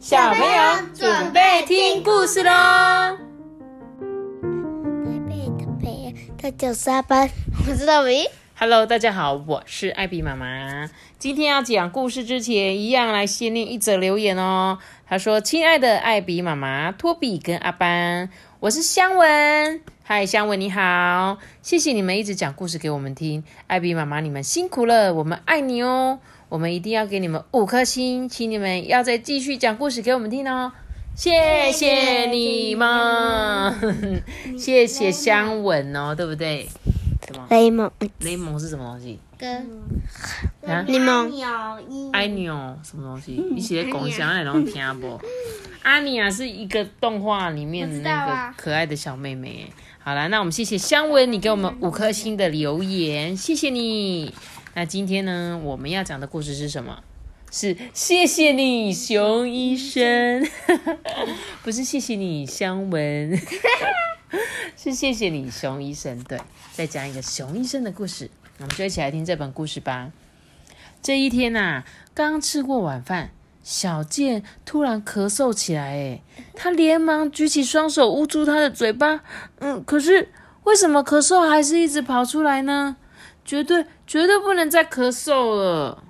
小朋友准备听故事喽！贝贝的贝，他叫沙班，我知道没？Hello，大家好，我是艾比妈妈。今天要讲故事之前，一样来先念一则留言哦。他说：“亲爱的艾比妈妈、托比跟阿班，我是香文。嗨，香文你好，谢谢你们一直讲故事给我们听。艾比妈妈，你们辛苦了，我们爱你哦。我们一定要给你们五颗星，请你们要再继续讲故事给我们听哦。谢谢你们，谢谢 香吻哦，对不对？什么？雷蒙雷蒙是什么东西？跟啊？柠檬，阿牛什么东西？你写共享那种听不？阿尼亚是一个动画里面的那个可爱的小妹妹。好了，那我们谢谢香文，你给我们五颗星的留言，谢谢你。那今天呢，我们要讲的故事是什么？是谢谢你，熊医生，不是谢谢你，香文，是谢谢你，熊医生。对，再讲一个熊医生的故事，我们就一起来听这本故事吧。这一天呐、刚吃过晚饭，小健突然咳嗽起来，哎，他连忙举起双手捂住他的嘴巴，嗯，可是为什么咳嗽还是一直跑出来呢？绝对绝对不能再咳嗽了，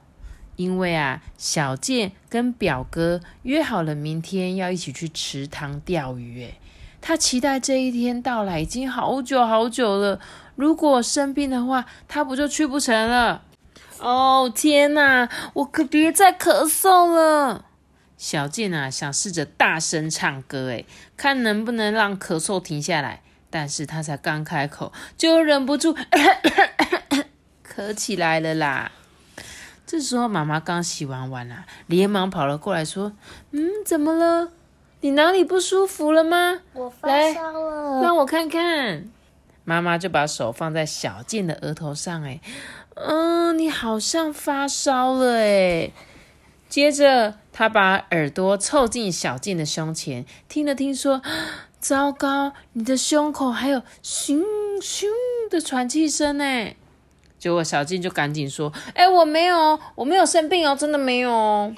因为啊，小健跟表哥约好了明天要一起去池塘钓鱼，哎，他期待这一天到来已经好久好久了。如果生病的话，他不就去不成了？哦天哪，我可别再咳嗽了。小健啊，想试着大声唱歌，诶，看能不能让咳嗽停下来。但是他才刚开口，就忍不住咳 起来了啦。这时候妈妈刚洗完碗啦、连忙跑了过来，说：“嗯，怎么了？你哪里不舒服了吗？我发来烧了。让我看看。”妈妈就把手放在小健的额头上，哎，嗯，你好像发烧了，哎。接着，他把耳朵凑近小健的胸前，听了听，说：“糟糕，你的胸口还有咻咻的喘气声呢。”结果小健就赶紧说：“哎，我没有，我没有生病哦，真的没有哦。”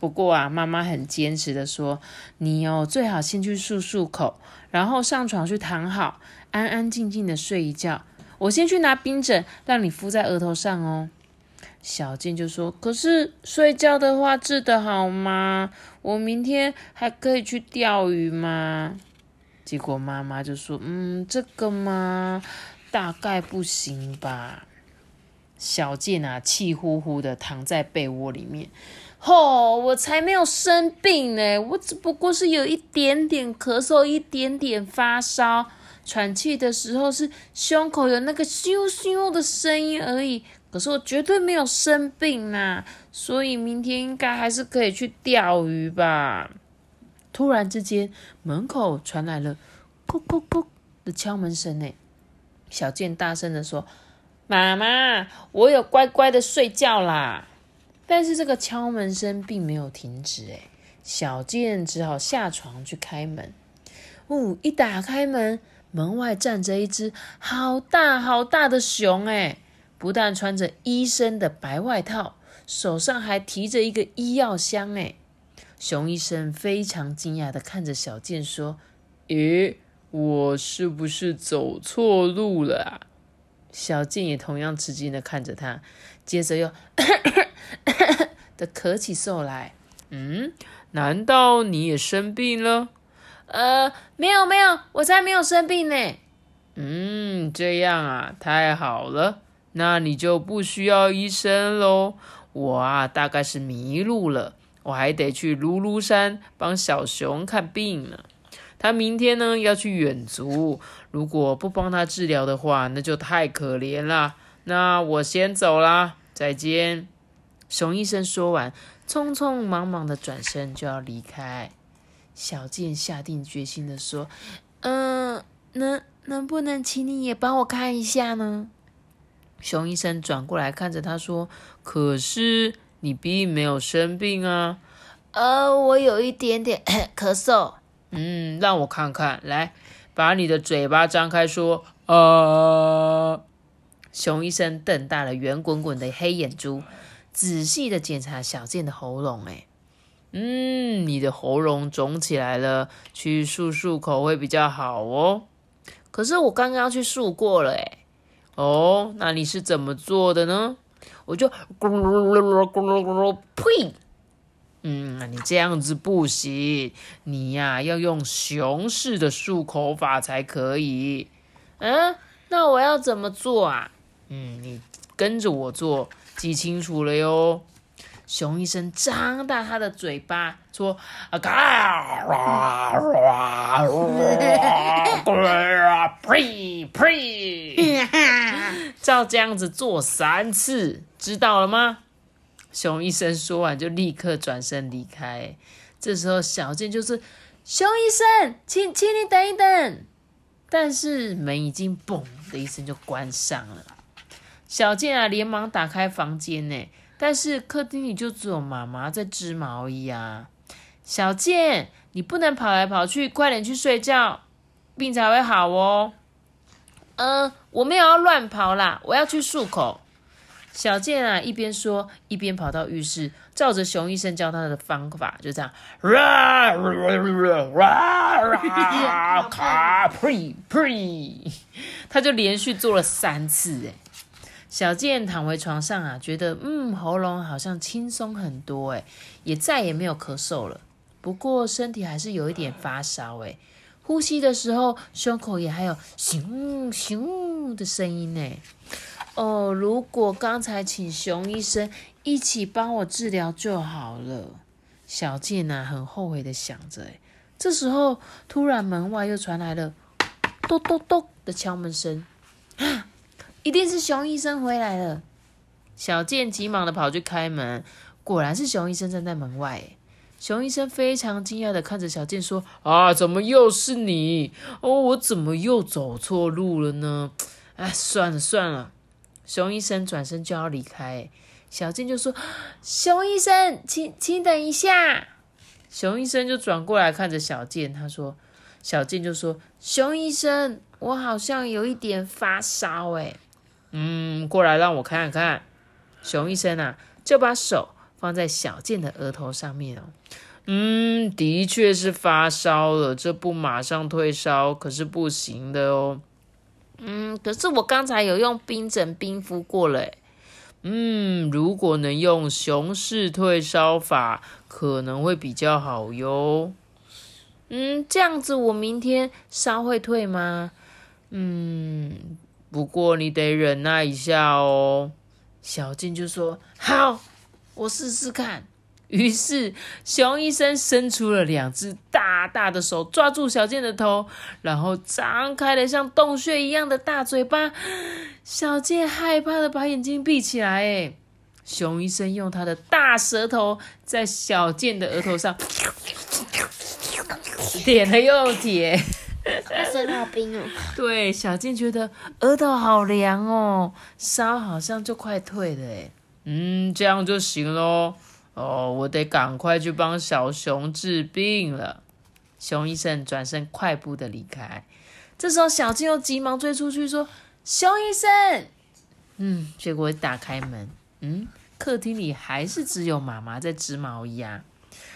不过啊，妈妈很坚持的说：“你哦，最好先去漱漱口，然后上床去躺好，安安静静的睡一觉。我先去拿冰枕，让你敷在额头上哦。”小健就说：“可是睡觉的话治得好吗？我明天还可以去钓鱼吗？”结果妈妈就说：“嗯，这个嘛，大概不行吧。”小健啊，气呼呼的躺在被窝里面。吼、我才没有生病呢，我只不过是有一点点咳嗽，一点点发烧，喘气的时候是胸口有那个咻咻的声音而已。可是我绝对没有生病啦，所以明天应该还是可以去钓鱼吧。突然之间，门口传来了“叩叩叩”的敲门声呢。小健大声的说：“妈妈，我有乖乖的睡觉啦。”但是这个敲门声并没有停止，诶，小健只好下床去开门。哦，一打开门，门外站着一只好大好大的熊，诶，不但穿着医生的白外套，手上还提着一个医药箱，诶。熊医生非常惊讶的看着小健说：“咦，我是不是走错路了啊？”小静也同样吃惊的看着他，接着又 的咳起嗽来。嗯，难道你也生病了？呃，没有没有，我才没有生病呢。嗯，这样啊，太好了，那你就不需要医生喽。我啊，大概是迷路了，我还得去噜噜山帮小熊看病呢。他明天呢要去远足，如果不帮他治疗的话，那就太可怜了。那我先走啦，再见。熊医生说完，匆匆忙忙的转身就要离开。小健下定决心的说：“嗯、能能不能请你也帮我看一下呢？”熊医生转过来看着他说：“可是你并没有生病啊。”呃，我有一点点咳嗽。嗯，让我看看，来，把你的嘴巴张开，说，呃。熊医生瞪大了圆滚滚的黑眼珠，仔细的检查小健的喉咙。哎，嗯，你的喉咙肿起来了，去漱漱口会比较好哦。可是我刚刚去漱过了，诶哦，那你是怎么做的呢？我就咕噜噜噜咕噜咕噜呸！嗯，你这样子不行，你呀要用熊式的漱口法才可以。嗯，那我要怎么做啊？嗯，你跟着我做，记清楚了哟。熊医生张大他的嘴巴说：“啊嘎哇哇哇，呸呸！”照这样子做三次，知道了吗？熊医生说完就立刻转身离开。这时候小健就是：“熊医生，请请你等一等。”但是门已经嘣的一声就关上了。小健啊，连忙打开房间呢。但是客厅里就只有妈妈在织毛衣啊！小健，你不能跑来跑去，快点去睡觉，病才会好哦。嗯，我没有要乱跑啦，我要去漱口。小健啊，一边说一边跑到浴室，照着熊医生教他的方法，就这样，哇哇哇，卡呸呸，他就连续做了三次，哎。小健躺回床上啊，觉得嗯喉咙好像轻松很多哎，也再也没有咳嗽了。不过身体还是有一点发烧哎，呼吸的时候胸口也还有咻咻的声音呢。哦，如果刚才请熊医生一起帮我治疗就好了。小健呐很后悔的想着诶，这时候突然门外又传来了咚咚咚的敲门声。啊一定是熊医生回来了。小健急忙的跑去开门，果然是熊医生站在门外。熊医生非常惊讶的看着小健说：“啊，怎么又是你？哦，我怎么又走错路了呢？哎，算了算了。”熊医生转身就要离开，小健就说：“熊医生，请请等一下。”熊医生就转过来看着小健，他说：“小健就说，熊医生，我好像有一点发烧，哎。”嗯，过来让我看看。熊医生啊，就把手放在小健的额头上面哦。嗯，的确是发烧了，这不马上退烧可是不行的哦。嗯，可是我刚才有用冰枕冰敷过了。嗯，如果能用熊式退烧法，可能会比较好哟。嗯，这样子我明天烧会退吗？嗯。不过你得忍耐一下哦。小静就说：“好，我试试看。”于是熊医生伸出了两只大大的手，抓住小健的头，然后张开了像洞穴一样的大嘴巴。小健害怕的把眼睛闭起来。哎，熊医生用他的大舌头在小健的额头上 点了又点。身好冰哦！对，小健觉得额头好凉哦，烧好像就快退了哎。嗯，这样就行喽。哦，我得赶快去帮小熊治病了。熊医生转身快步的离开。这时候，小静又急忙追出去说：“熊医生！”嗯，结果打开门，嗯，客厅里还是只有妈妈在织毛衣啊。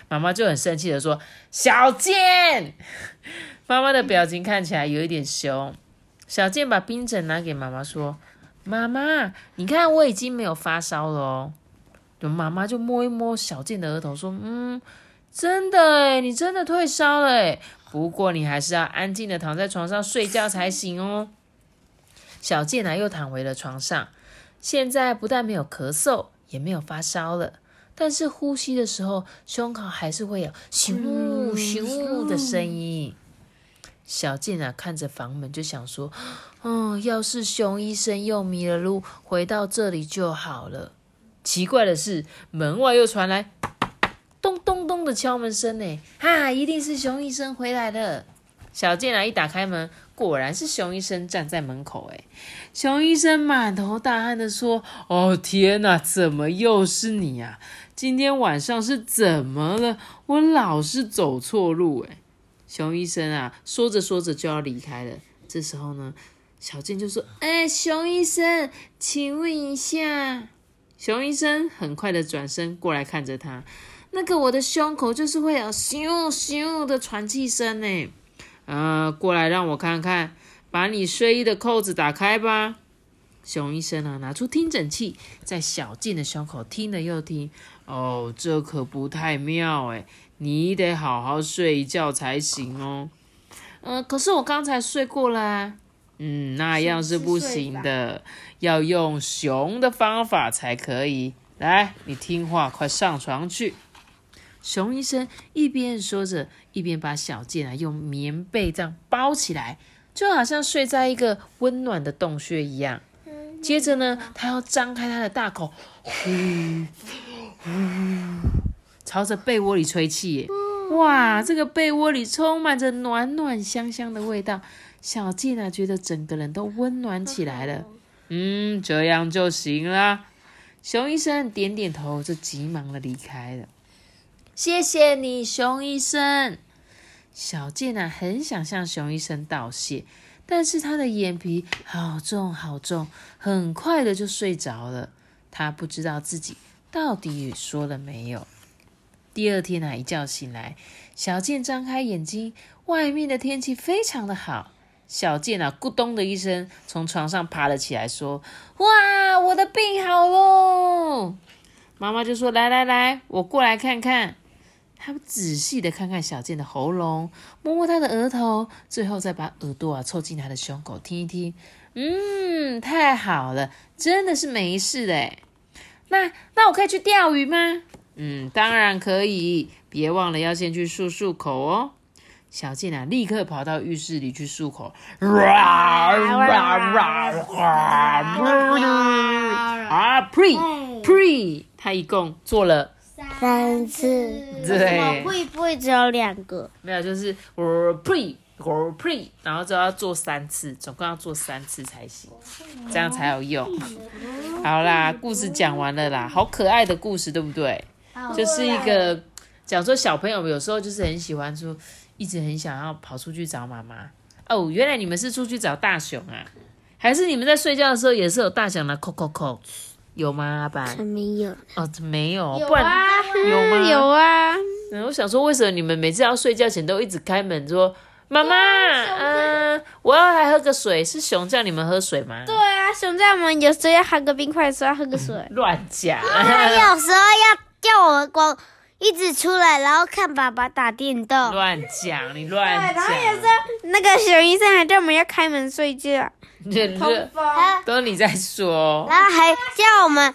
妈妈就很生气的说：“小健。”妈妈的表情看起来有一点凶。小健把冰枕拿给妈妈说：“妈妈，你看我已经没有发烧了哦。”妈妈就摸一摸小健的额头说：“嗯，真的诶你真的退烧了诶不过你还是要安静的躺在床上睡觉才行哦。”小健呢又躺回了床上，现在不但没有咳嗽，也没有发烧了，但是呼吸的时候胸口还是会有咻咻的声音。小健啊，看着房门就想说：“嗯，要是熊医生又迷了路，回到这里就好了。”奇怪的是，门外又传来咚咚咚的敲门声呢。哈，一定是熊医生回来了。小健啊，一打开门，果然是熊医生站在门口。哎，熊医生满头大汗的说：“哦，天哪，怎么又是你啊？今天晚上是怎么了？我老是走错路。”哎。熊医生啊，说着说着就要离开了。这时候呢，小健就说：“哎，熊医生，请问一下。”熊医生很快的转身过来看着他：“那个我的胸口就是会有咻咻的喘气声呢。呃，过来让我看看，把你睡衣的扣子打开吧。熊医生啊，拿出听诊器，在小静的胸口听了又听。哦，这可不太妙哎，你得好好睡一觉才行哦。嗯，可是我刚才睡过了。嗯，那样是不行的，要用熊的方法才可以。来，你听话，快上床去。熊医生一边说着，一边把小健啊用棉被这样包起来，就好像睡在一个温暖的洞穴一样。接着呢，他要张开他的大口，呼呼，朝着被窝里吹气。哇，这个被窝里充满着暖暖香香的味道，小健啊觉得整个人都温暖起来了。嗯，这样就行啦。熊医生点点头，就急忙的离开了。谢谢你，熊医生。小健啊，很想向熊医生道谢，但是他的眼皮好重好重，很快的就睡着了。他不知道自己到底说了没有。第二天啊，一觉醒来，小健张开眼睛，外面的天气非常的好。小健啊，咕咚的一声从床上爬了起来，说：“哇，我的病好喽！”妈妈就说：“来来来，我过来看看。”他仔细的看看小健的喉咙，摸摸他的额头，最后再把耳朵啊凑近他的胸口听一听。嗯，太好了，真的是没事的。那那我可以去钓鱼吗？嗯，当然可以。别忘了要先去漱漱口哦。小健啊，立刻跑到浴室里去漱口。啊，pre pre，他一共做了。三次，对，会不会只有两个？没有，就是我 pre 我 pre，然后就要做三次，总共要做三次才行，这样才有用。好啦，故事讲完了啦，好可爱的故事，对不对？就是一个讲说小朋友有时候就是很喜欢说，一直很想要跑出去找妈妈。哦，原来你们是出去找大熊啊？还是你们在睡觉的时候也是有大熊的 call call call？有吗，阿爸？没有哦，没有，有啊，有吗？有啊。嗯，我想说，为什么你们每次要睡觉前都一直开门说妈妈，嗯，我要来喝个水？是熊叫你们喝水吗？对啊，熊叫我们有时候要喝个冰块，说要喝个水。乱讲。他有时候要叫我们光一直出来，然后看爸爸打电动。乱讲，你乱讲。然后有时候那个熊医生还叫我们要开门睡觉。通风都你在说，然后还叫我们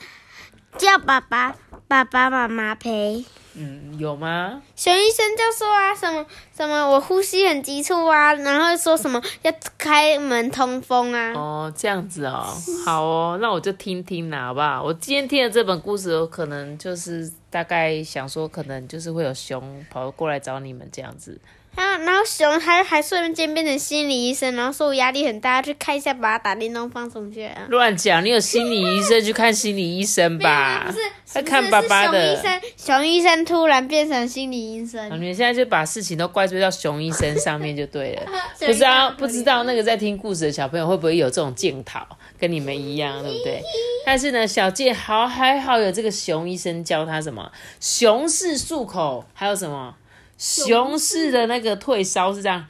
叫爸爸、爸爸妈妈陪。嗯，有吗？熊医生就说啊，什么什么，我呼吸很急促啊，然后说什么要开门通风啊。哦，这样子哦，好哦，那我就听听啦，好不好？我今天听的这本故事，我可能就是大概想说，可能就是会有熊跑过来找你们这样子。然后，然后熊还还瞬间变成心理医生，然后说我压力很大，去看一下，把他打电动放松去。乱讲！你有心理医生去看心理医生吧？不是，他看爸爸的。熊医生，熊医生突然变成心理医生。你们现在就把事情都怪罪到熊医生上面就对了。不知道不知道那个在听故事的小朋友会不会有这种检讨，跟你们一样，对不对？但是呢，小健好还好有这个熊医生教他什么熊式漱口，还有什么？熊式的那个退烧是这样，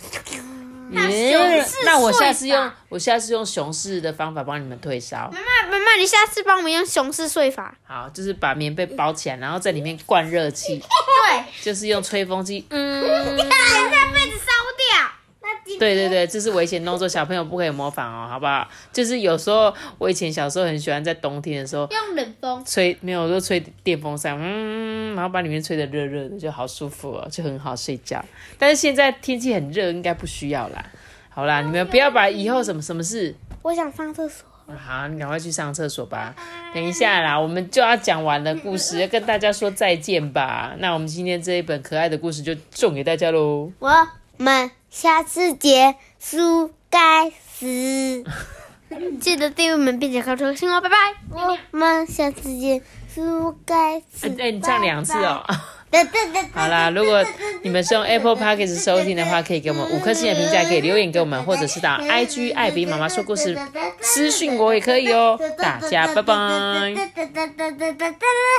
那我下次用我下次用熊式的方法帮你们退烧。妈妈妈妈，你下次帮我们用熊式睡法。好，就是把棉被包起来，然后在里面灌热气。对，就是用吹风机。嗯。对对对，这是危险动作，小朋友不可以模仿哦，好不好？就是有时候我以前小时候很喜欢在冬天的时候用冷风吹，没有就吹电风扇，嗯，然后把里面吹得热热的，就好舒服哦，就很好睡觉。但是现在天气很热，应该不需要啦。好啦，你们不要把以后什么什么事，我想上厕所。好，你赶快去上厕所吧。等一下啦，我们就要讲完了故事，要跟大家说再见吧。那我们今天这一本可爱的故事就送给大家喽。我们下次见，苏该死。记得订阅我们，并且开出新哦，拜拜。我们下次见，苏该死。哎，你唱两次哦。好啦，如果你们是用 Apple Podcast 收听的话，可以给我们五颗星的评价，可以留言给我们，或者是到 IG 艾比妈妈说故事私讯我也可以哦。大家拜拜。